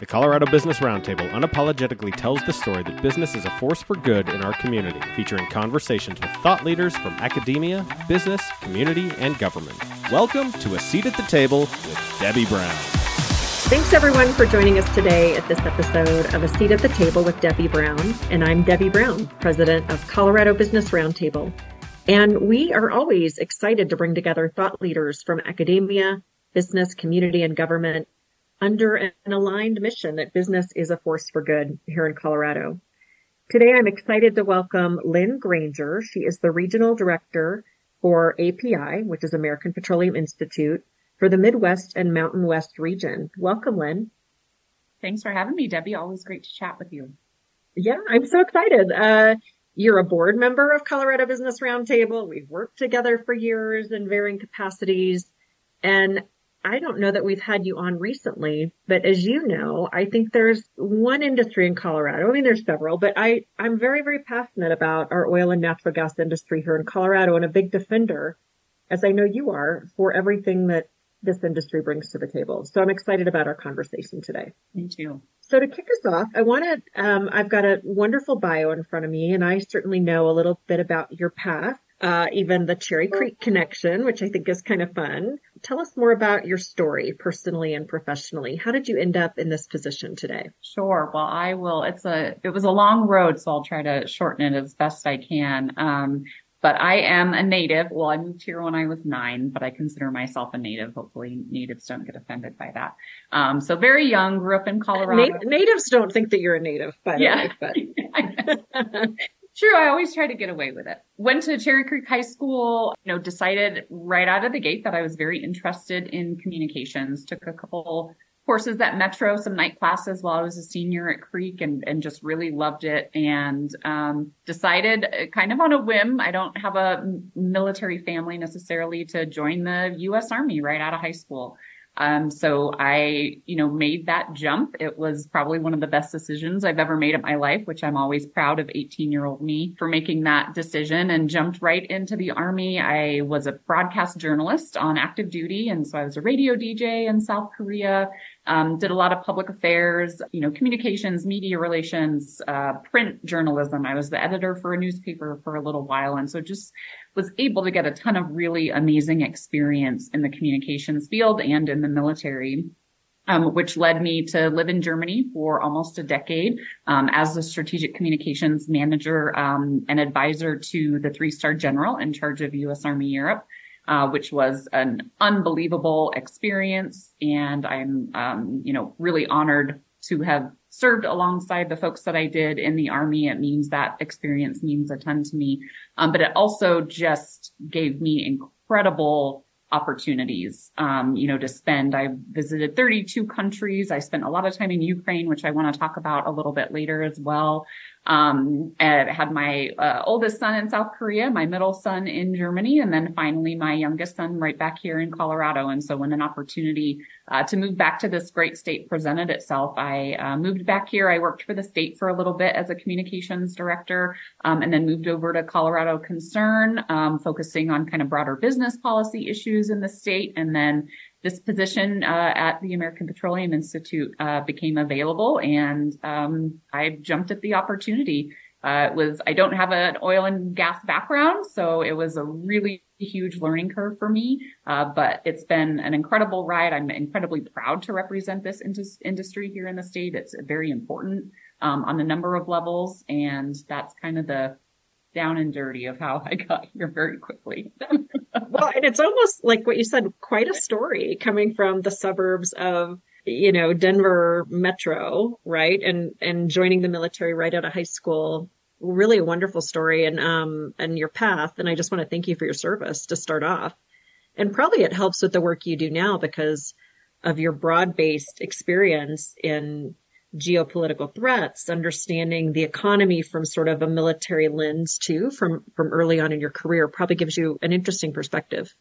The Colorado Business Roundtable unapologetically tells the story that business is a force for good in our community, featuring conversations with thought leaders from academia, business, community, and government. Welcome to A Seat at the Table with Debbie Brown. Thanks everyone for joining us today at this episode of A Seat at the Table with Debbie Brown. And I'm Debbie Brown, president of Colorado Business Roundtable. And we are always excited to bring together thought leaders from academia, business, community, and government under an aligned mission that business is a force for good here in Colorado. Today, I'm excited to welcome Lynn Granger. She is the regional director for API, which is American Petroleum Institute, for the Midwest and Mountain West region. Welcome, Lynn. Thanks for having me, Debbie. Always great to chat with you. Yeah, I'm so excited. Uh, you're a board member of Colorado Business Roundtable. We've worked together for years in varying capacities. And I don't know that we've had you on recently, but as you know, I think there's one industry in Colorado. I mean, there's several, but I, I'm very, very passionate about our oil and natural gas industry here in Colorado and a big defender, as I know you are, for everything that this industry brings to the table. So I'm excited about our conversation today. Me too. So to kick us off, I want to, um, I've got a wonderful bio in front of me and I certainly know a little bit about your path uh, even the Cherry Creek connection, which I think is kind of fun. Tell us more about your story personally and professionally. How did you end up in this position today? Sure. Well, I will. It's a, it was a long road, so I'll try to shorten it as best I can. Um, but I am a native. Well, I moved here when I was nine, but I consider myself a native. Hopefully natives don't get offended by that. Um, so very young, grew up in Colorado. natives don't think that you're a native, by the yeah. way, but. True. I always try to get away with it. Went to Cherry Creek High School, you know, decided right out of the gate that I was very interested in communications, took a couple courses at Metro, some night classes while I was a senior at Creek and, and just really loved it and, um, decided uh, kind of on a whim. I don't have a military family necessarily to join the U.S. Army right out of high school. Um, so I, you know, made that jump. It was probably one of the best decisions I've ever made in my life, which I'm always proud of 18 year old me for making that decision and jumped right into the army. I was a broadcast journalist on active duty. And so I was a radio DJ in South Korea. Um, did a lot of public affairs, you know, communications, media relations, uh, print journalism. I was the editor for a newspaper for a little while. And so just was able to get a ton of really amazing experience in the communications field and in the military. Um, which led me to live in Germany for almost a decade um, as a strategic communications manager um, and advisor to the three-star general in charge of U.S. Army Europe, uh, which was an unbelievable experience. And I'm, um, you know, really honored to have served alongside the folks that I did in the army. It means that experience means a ton to me. Um, but it also just gave me incredible opportunities, um, you know, to spend. I visited 32 countries. I spent a lot of time in Ukraine, which I want to talk about a little bit later as well. Um, and had my uh, oldest son in South Korea, my middle son in Germany, and then finally my youngest son right back here in Colorado. And so when an opportunity uh, to move back to this great state presented itself, I uh, moved back here. I worked for the state for a little bit as a communications director, um, and then moved over to Colorado Concern, um, focusing on kind of broader business policy issues in the state, and then this position uh, at the American Petroleum Institute uh, became available, and um, I jumped at the opportunity. Uh, it was I don't have an oil and gas background, so it was a really huge learning curve for me. Uh, but it's been an incredible ride. I'm incredibly proud to represent this industry here in the state. It's very important um, on a number of levels, and that's kind of the down and dirty of how I got here very quickly. well, and it's almost like what you said, quite a story coming from the suburbs of, you know, Denver metro, right? And, and joining the military right out of high school. Really a wonderful story and, um, and your path. And I just want to thank you for your service to start off. And probably it helps with the work you do now because of your broad based experience in geopolitical threats, understanding the economy from sort of a military lens too, from, from early on in your career probably gives you an interesting perspective.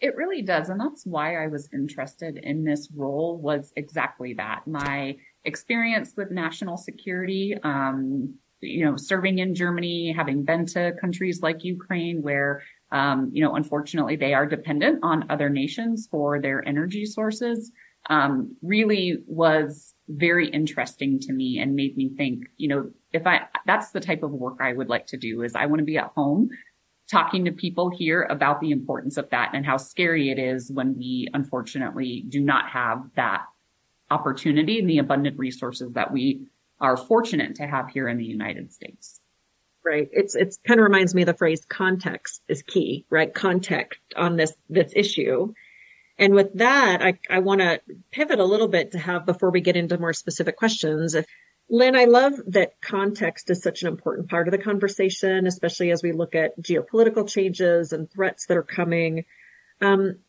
It really does. And that's why I was interested in this role was exactly that. My experience with national security, um, you know, serving in Germany, having been to countries like Ukraine where, um, you know, unfortunately they are dependent on other nations for their energy sources um, really was very interesting to me and made me think, you know, if I, that's the type of work I would like to do is I want to be at home talking to people here about the importance of that and how scary it is when we unfortunately do not have that opportunity and the abundant resources that we are fortunate to have here in the United States. Right. It's, it's kind of reminds me of the phrase context is key, right? Context on this, this issue. And with that, I, I want to pivot a little bit to have before we get into more specific questions. Lynn, I love that context is such an important part of the conversation, especially as we look at geopolitical changes and threats that are coming. Um,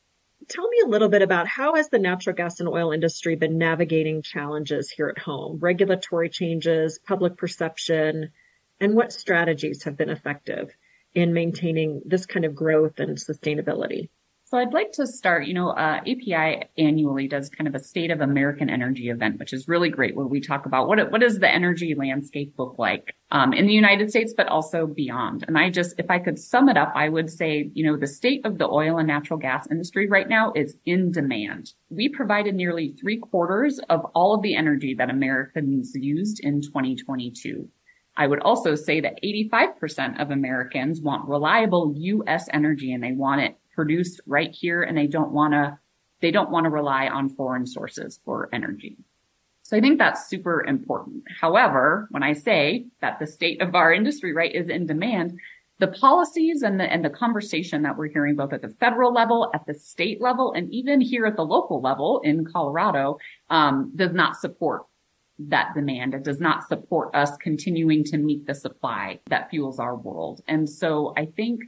tell me a little bit about how has the natural gas and oil industry been navigating challenges here at home, regulatory changes, public perception, and what strategies have been effective in maintaining this kind of growth and sustainability? So I'd like to start, you know, uh, API annually does kind of a state of American energy event, which is really great where we talk about what, what does the energy landscape look like, um, in the United States, but also beyond. And I just, if I could sum it up, I would say, you know, the state of the oil and natural gas industry right now is in demand. We provided nearly three quarters of all of the energy that Americans used in 2022. I would also say that 85% of Americans want reliable U.S. energy and they want it produced right here and they don't want to, they don't want to rely on foreign sources for energy. So I think that's super important. However, when I say that the state of our industry, right, is in demand, the policies and the, and the conversation that we're hearing both at the federal level, at the state level, and even here at the local level in Colorado, um, does not support that demand. It does not support us continuing to meet the supply that fuels our world. And so I think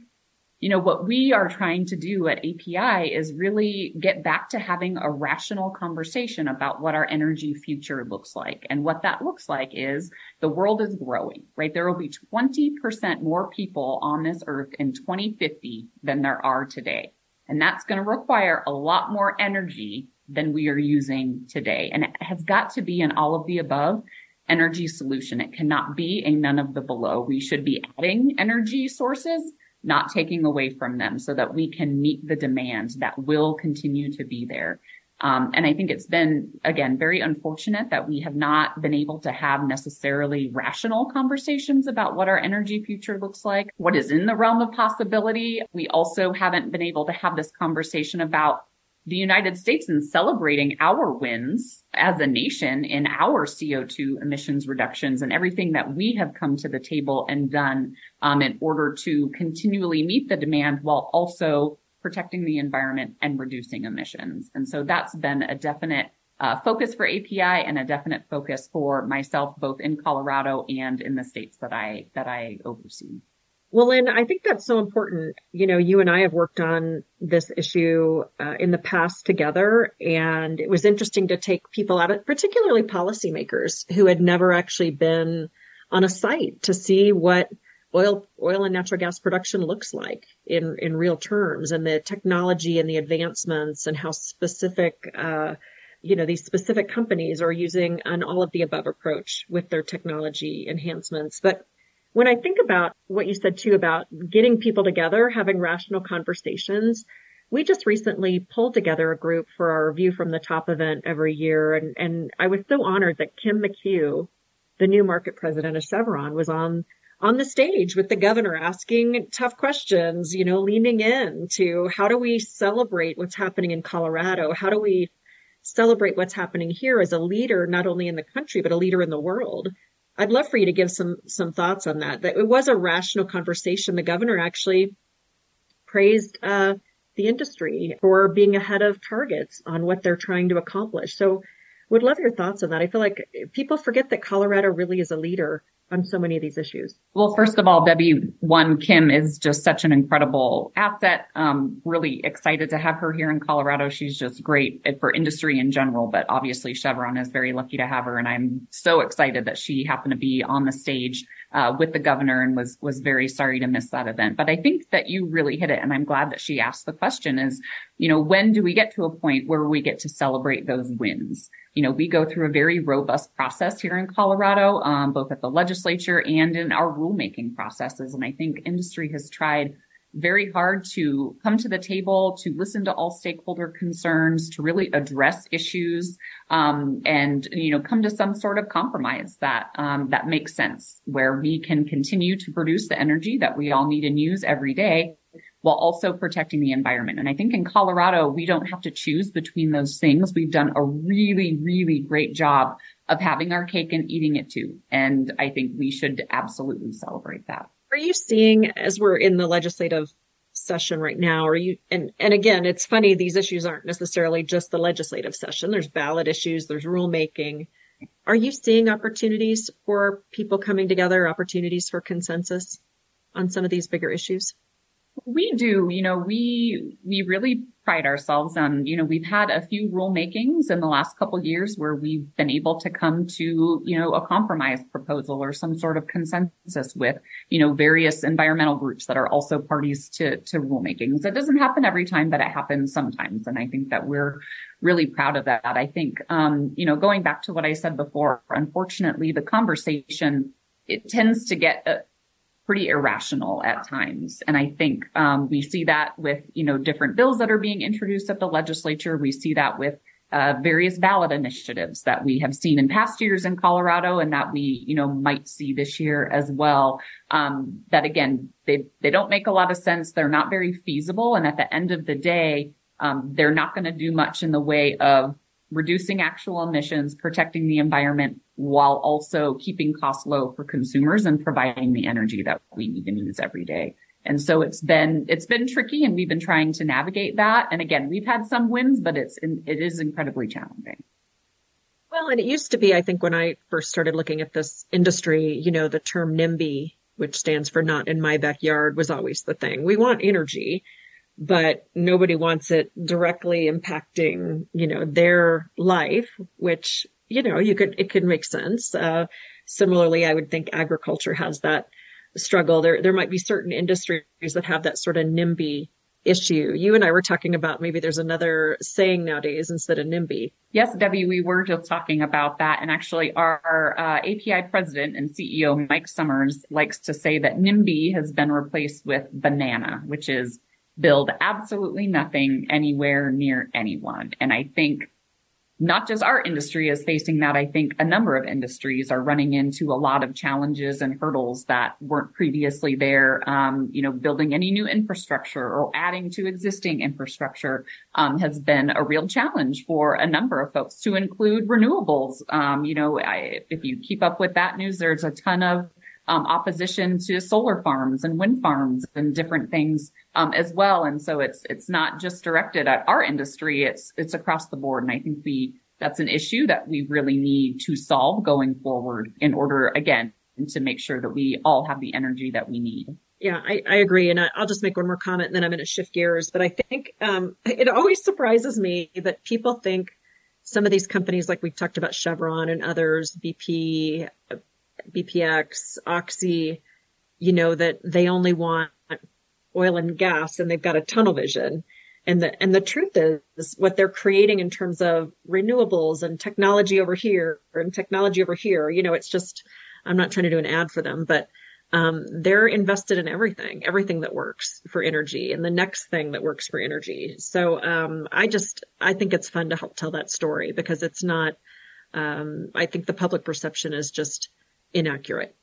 you know, what we are trying to do at API is really get back to having a rational conversation about what our energy future looks like. And what that looks like is the world is growing, right? There will be 20% more people on this earth in 2050 than there are today. And that's going to require a lot more energy than we are using today. And it has got to be an all of the above energy solution. It cannot be a none of the below. We should be adding energy sources not taking away from them so that we can meet the demand that will continue to be there. Um, and I think it's been, again, very unfortunate that we have not been able to have necessarily rational conversations about what our energy future looks like, what is in the realm of possibility. We also haven't been able to have this conversation about the United States in celebrating our wins as a nation in our CO2 emissions reductions and everything that we have come to the table and done um, in order to continually meet the demand while also protecting the environment and reducing emissions. And so that's been a definite uh, focus for API and a definite focus for myself, both in Colorado and in the states that I that I oversee. Well, Lynn, I think that's so important. You know, you and I have worked on this issue uh, in the past together, and it was interesting to take people out of, particularly policymakers who had never actually been on a site to see what oil, oil and natural gas production looks like in, in real terms and the technology and the advancements and how specific, uh, you know, these specific companies are using an all of the above approach with their technology enhancements. But when I think about what you said too about getting people together, having rational conversations, we just recently pulled together a group for our View from the Top event every year. And, and I was so honored that Kim McHugh, the new market president of Chevron, was on on the stage with the governor asking tough questions, you know, leaning in to how do we celebrate what's happening in Colorado? How do we celebrate what's happening here as a leader, not only in the country, but a leader in the world? I'd love for you to give some some thoughts on that. That it was a rational conversation. The governor actually praised uh, the industry for being ahead of targets on what they're trying to accomplish. So, would love your thoughts on that. I feel like people forget that Colorado really is a leader on so many of these issues? Well, first of all, Debbie, one, Kim is just such an incredible asset. Um, really excited to have her here in Colorado. She's just great for industry in general, but obviously Chevron is very lucky to have her. And I'm so excited that she happened to be on the stage uh, with the governor and was was very sorry to miss that event. But I think that you really hit it, and I'm glad that she asked the question: is you know when do we get to a point where we get to celebrate those wins? You know, we go through a very robust process here in Colorado, um, both at the legislature and in our rulemaking processes, and I think industry has tried very hard to come to the table, to listen to all stakeholder concerns, to really address issues, um, and you know come to some sort of compromise that um, that makes sense, where we can continue to produce the energy that we all need and use every day, while also protecting the environment. And I think in Colorado, we don't have to choose between those things. We've done a really, really great job of having our cake and eating it too. And I think we should absolutely celebrate that. Are you seeing as we're in the legislative session right now are you and and again it's funny these issues aren't necessarily just the legislative session. There's ballot issues there's rulemaking. Are you seeing opportunities for people coming together opportunities for consensus on some of these bigger issues? We do. You know, we we really pride ourselves on. You know, we've had a few rulemakings in the last couple years where we've been able to come to you know a compromise proposal or some sort of consensus with you know various environmental groups that are also parties to to rulemakings. It doesn't happen every time, but it happens sometimes, and I think that we're really proud of that. I think um, you know going back to what I said before. Unfortunately, the conversation it tends to get. Pretty irrational at times. And I think um, we see that with, you know, different bills that are being introduced at the legislature. We see that with uh, various ballot initiatives that we have seen in past years in Colorado and that we, you know, might see this year as well. Um, that again, they, they don't make a lot of sense. They're not very feasible. And at the end of the day, um, they're not going to do much in the way of reducing actual emissions, protecting the environment while also keeping costs low for consumers and providing the energy that we need and use every day. And so it's been, it's been tricky and we've been trying to navigate that. And again, we've had some wins, but it's, it is incredibly challenging. Well, and it used to be, I think when I first started looking at this industry, you know, the term NIMBY, which stands for not in my backyard was always the thing. We want energy but nobody wants it directly impacting, you know, their life, which, you know, you could, it could make sense. Uh, similarly, I would think agriculture has that struggle. There, there might be certain industries that have that sort of NIMBY issue. You and I were talking about maybe there's another saying nowadays instead of NIMBY. Yes, Debbie, we were just talking about that. And actually our uh, API president and CEO, Mike Sommers, likes to say that NIMBY has been replaced with banana, which is build absolutely nothing anywhere near anyone. And I think not just our industry is facing that. I think a number of industries are running into a lot of challenges and hurdles that weren't previously there. Um, you know, building any new infrastructure or adding to existing infrastructure um, has been a real challenge for a number of folks. To include renewables, um, you know, I, if you keep up with that news, there's a ton of um, opposition to solar farms and wind farms and different things um, as well. And so it's it's not just directed at our industry; it's it's across the board. And I think we that's an issue that we really need to solve going forward in order again to make sure that we all have the energy that we need. Yeah, I, I agree. And I, will just make one more comment and then I'm going to shift gears. But I think um, it always surprises me that people think some of these companies, like we've talked about Chevron and others, BP, BPX, Oxy, you know, that they only want oil and gas and they've got a tunnel vision. And the, and the truth is what they're creating in terms of renewables and technology over here and technology over here. You know, it's just, I'm not trying to do an ad for them, but, um, they're invested in everything, everything that works for energy and the next thing that works for energy. So, um, I just, I think it's fun to help tell that story because it's not, um, I think the public perception is just, inaccurate.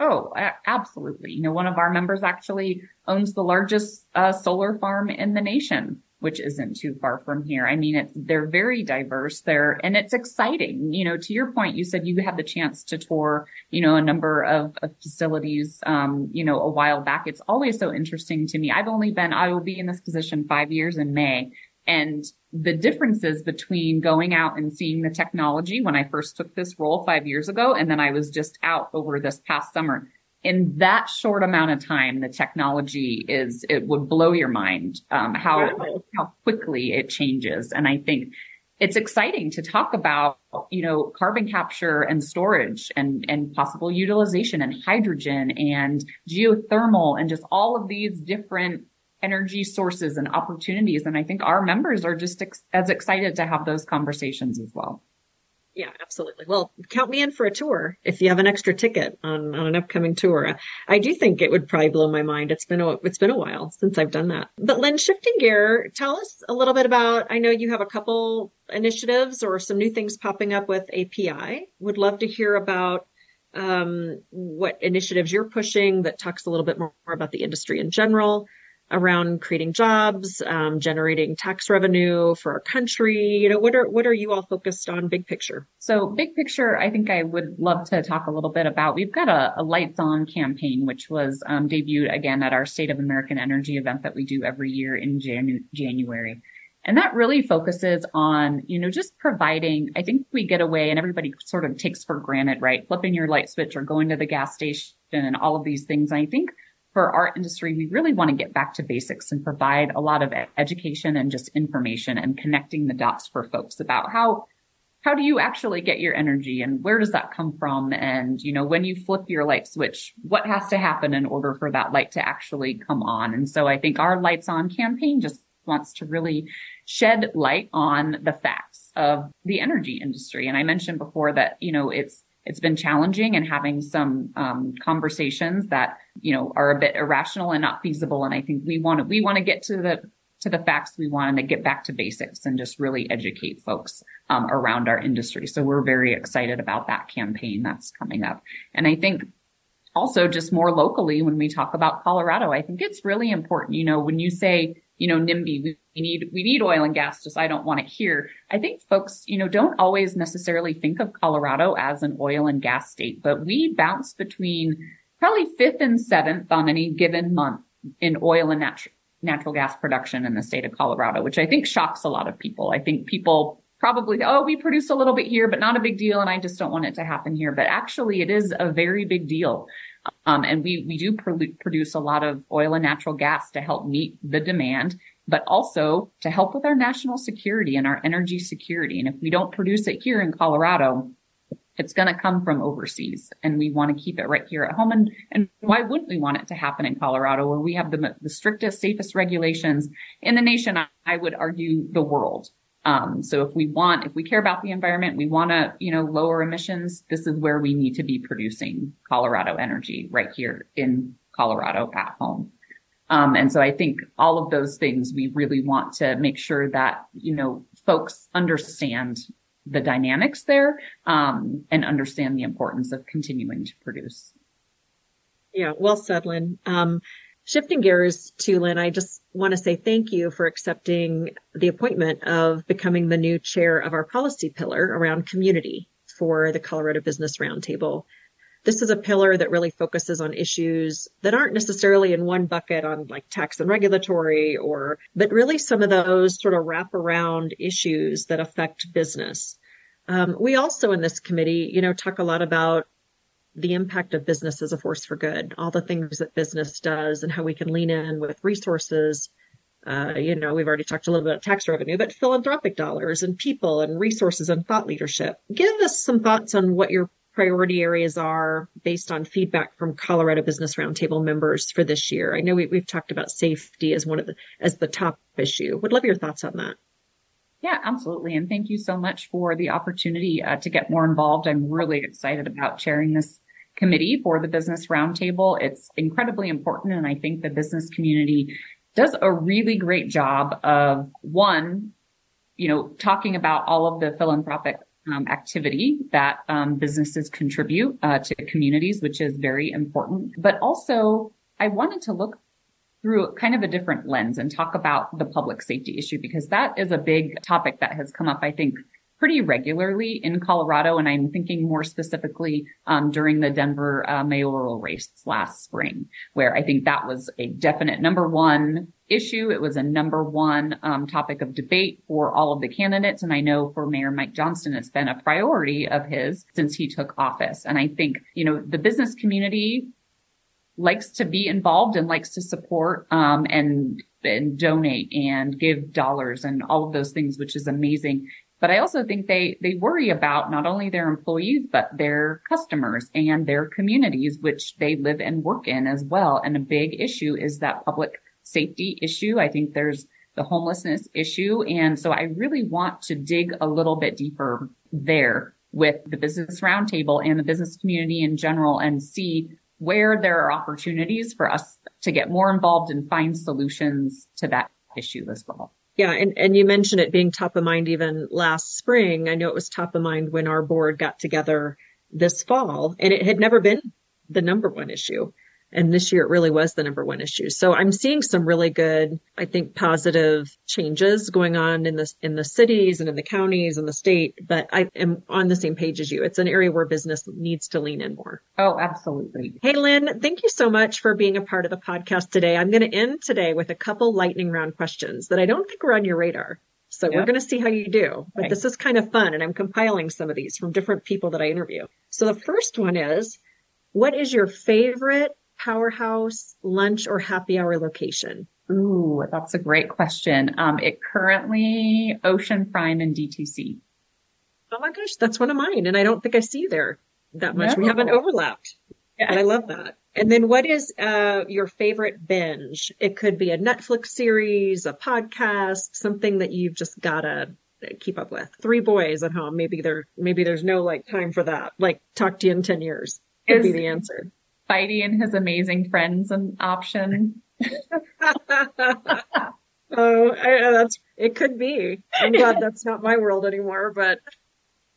Oh, absolutely. You know, one of our members actually owns the largest uh, solar farm in the nation, which isn't too far from here. I mean, it's, they're very diverse there and it's exciting. You know, to your point, you said you had the chance to tour, you know, a number of, of facilities, um, you know, a while back. It's always so interesting to me. I've only been, I will be in this position five years in May and the differences between going out and seeing the technology when I first took this role five years ago. And then I was just out over this past summer. In that short amount of time, the technology is, it would blow your mind, um, how, wow. how quickly it changes. And I think it's exciting to talk about, you know, carbon capture and storage and, and possible utilization and hydrogen and geothermal and just all of these different energy sources and opportunities. And I think our members are just ex- as excited to have those conversations as well. Yeah, absolutely. Well, count me in for a tour if you have an extra ticket on, on an upcoming tour. I do think it would probably blow my mind. It's been a, it's been a while since I've done that. But Lynn, shifting gear, tell us a little bit about, I know you have a couple initiatives or some new things popping up with API. Would love to hear about um, what initiatives you're pushing that talks a little bit more about the industry in general around creating jobs, um, generating tax revenue for our country? You know, what are what are you all focused on, big picture? So, big picture, I think I would love to talk a little bit about. We've got a, a Lights On campaign, which was um, debuted again at our State of American Energy event that we do every year in Janu- January. And that really focuses on, you know, just providing, I think we get away and everybody sort of takes for granted, right? Flipping your light switch or going to the gas station and all of these things. And I think for our industry, we really want to get back to basics and provide a lot of education and just information and connecting the dots for folks about how how do you actually get your energy and where does that come from? And, you know, when you flip your light switch, what has to happen in order for that light to actually come on? And so I think our lights on campaign just wants to really shed light on the facts of the energy industry. And I mentioned before that, you know, it's it's been challenging and having some um, conversations that you know are a bit irrational and not feasible. And I think we want to we want to get to the to the facts. We want to get back to basics and just really educate folks um, around our industry. So we're very excited about that campaign that's coming up. And I think also just more locally when we talk about Colorado, I think it's really important. You know, when you say you know, NIMBY, we need, we need oil and gas, just I don't want it here. I think folks, you know, don't always necessarily think of Colorado as an oil and gas state, but we bounce between probably fifth and seventh on any given month in oil and natural natural gas production in the state of Colorado, which I think shocks a lot of people. I think people probably, oh, we produce a little bit here, but not a big deal. And I just don't want it to happen here. But actually it is a very big deal. Um, and we, we do pr- produce a lot of oil and natural gas to help meet the demand, but also to help with our national security and our energy security. And if we don't produce it here in Colorado, it's going to come from overseas and we want to keep it right here at home. And, and why wouldn't we want it to happen in Colorado where we have the, the strictest, safest regulations in the nation? I would argue the world. Um, so if we want, if we care about the environment, we want to, you know, lower emissions, this is where we need to be producing Colorado energy right here in Colorado at home. Um, and so I think all of those things we really want to make sure that, you know, folks understand the dynamics there, um, and understand the importance of continuing to produce. Yeah, well said, Lynn. Um, Shifting gears to Lynn, I just want to say thank you for accepting the appointment of becoming the new chair of our policy pillar around community for the Colorado Business Roundtable. This is a pillar that really focuses on issues that aren't necessarily in one bucket on like tax and regulatory or, but really some of those sort of wraparound issues that affect business. Um, we also in this committee, you know, talk a lot about the impact of business as a force for good, all the things that business does and how we can lean in with resources. Uh, you know, we've already talked a little bit about tax revenue, but philanthropic dollars and people and resources and thought leadership. Give us some thoughts on what your priority areas are based on feedback from Colorado Business Roundtable members for this year. I know we, have talked about safety as one of the, as the top issue. Would love your thoughts on that. Yeah, absolutely. And thank you so much for the opportunity uh, to get more involved. I'm really excited about chairing this committee for the business roundtable. It's incredibly important. And I think the business community does a really great job of one, you know, talking about all of the philanthropic um, activity that um, businesses contribute uh, to communities, which is very important. But also, I wanted to look through kind of a different lens and talk about the public safety issue because that is a big topic that has come up, I think, pretty regularly in Colorado. And I'm thinking more specifically um, during the Denver uh, mayoral race last spring, where I think that was a definite number one issue. It was a number one um, topic of debate for all of the candidates. And I know for Mayor Mike Johnston, it's been a priority of his since he took office. And I think, you know, the business community likes to be involved and likes to support um, and and donate and give dollars and all of those things, which is amazing. But I also think they they worry about not only their employees but their customers and their communities, which they live and work in as well. And a big issue is that public safety issue. I think there's the homelessness issue, and so I really want to dig a little bit deeper there with the business roundtable and the business community in general and see where there are opportunities for us to get more involved and find solutions to that issue as well. Yeah, and, and you mentioned it being top of mind even last spring. I know it was top of mind when our board got together this fall, and it had never been the number one issue. And this year it really was the number one issue. So I'm seeing some really good, I think, positive changes going on in the, in the cities and in the counties and the state. But I am on the same page as you. It's an area where business needs to lean in more. Oh, absolutely. Hey, Lynn, thank you so much for being a part of the podcast today. I'm going to end today with a couple lightning round questions that I don't think were on your radar. So yep. we're going to see how you do. But this is kind of fun. And I'm compiling some of these from different people that I interview. So the first one is, what is your favorite powerhouse lunch or happy hour location? Ooh, that's a great question. Um, it currently Ocean Prime and DTC. Oh my gosh, that's one of mine. And I don't think I see you there that much. No. We haven't overlapped. Yeah. But I love that. And then what is uh, your favorite binge? It could be a Netflix series, a podcast, something that you've just gotta keep up with. Three boys at home. Maybe there, maybe there's no like time for that. Like talk to you in 10 years could is, be the answer. Spidey and his amazing friends an option? oh, I, that's it. Could be. I'm glad that's not my world anymore, but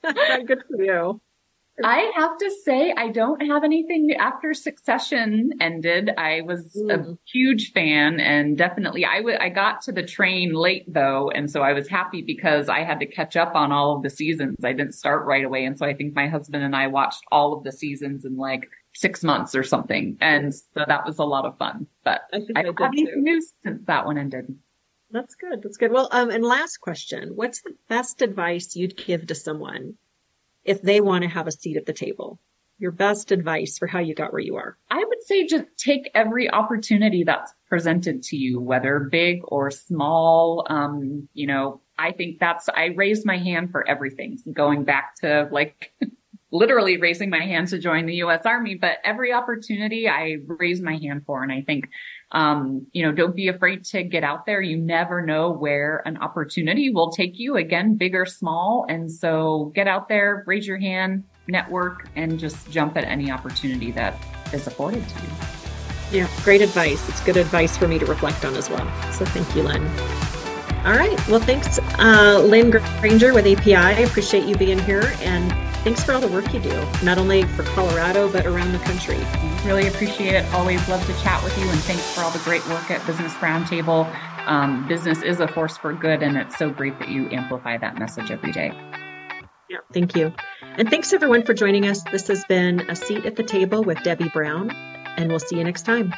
good for you. I have to say, I don't have anything after Succession ended. I was mm. a huge fan and definitely I, w- I got to the train late though. And so I was happy because I had to catch up on all of the seasons. I didn't start right away. And so I think my husband and I watched all of the seasons in like six months or something. And so that was a lot of fun, but I, I don't have anything new since that one ended. That's good. That's good. Well, um, and last question. What's the best advice you'd give to someone if they want to have a seat at the table? Your best advice for how you got where you are? I would say just take every opportunity that's presented to you, whether big or small. Um, you know, I think that's, I raised my hand for everything. Going back to like literally raising my hand to join the U.S. Army, but every opportunity I raise my hand for. And I think, um, you know, don't be afraid to get out there. You never know where an opportunity will take you again, big or small. And so get out there, raise your hand, network, and just jump at any opportunity that is afforded to you. Yeah, great advice. It's good advice for me to reflect on as well. So thank you, Lynn. All right. Well, thanks, uh, Lynn Granger with API. I appreciate you being here and Thanks for all the work you do, not only for Colorado, but around the country. Really appreciate it. Always love to chat with you. And thanks for all the great work at Business Roundtable. Um, business is a force for good, and it's so great that you amplify that message every day. Yeah, thank you. And thanks everyone for joining us. This has been A Seat at the Table with Debbie Brown, and we'll see you next time.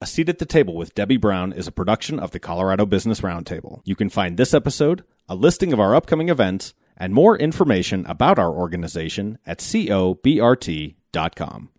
A Seat at the Table with Debbie Brown is a production of the Colorado Business Roundtable. You can find this episode, a listing of our upcoming events, and more information about our organization at cobrt.com.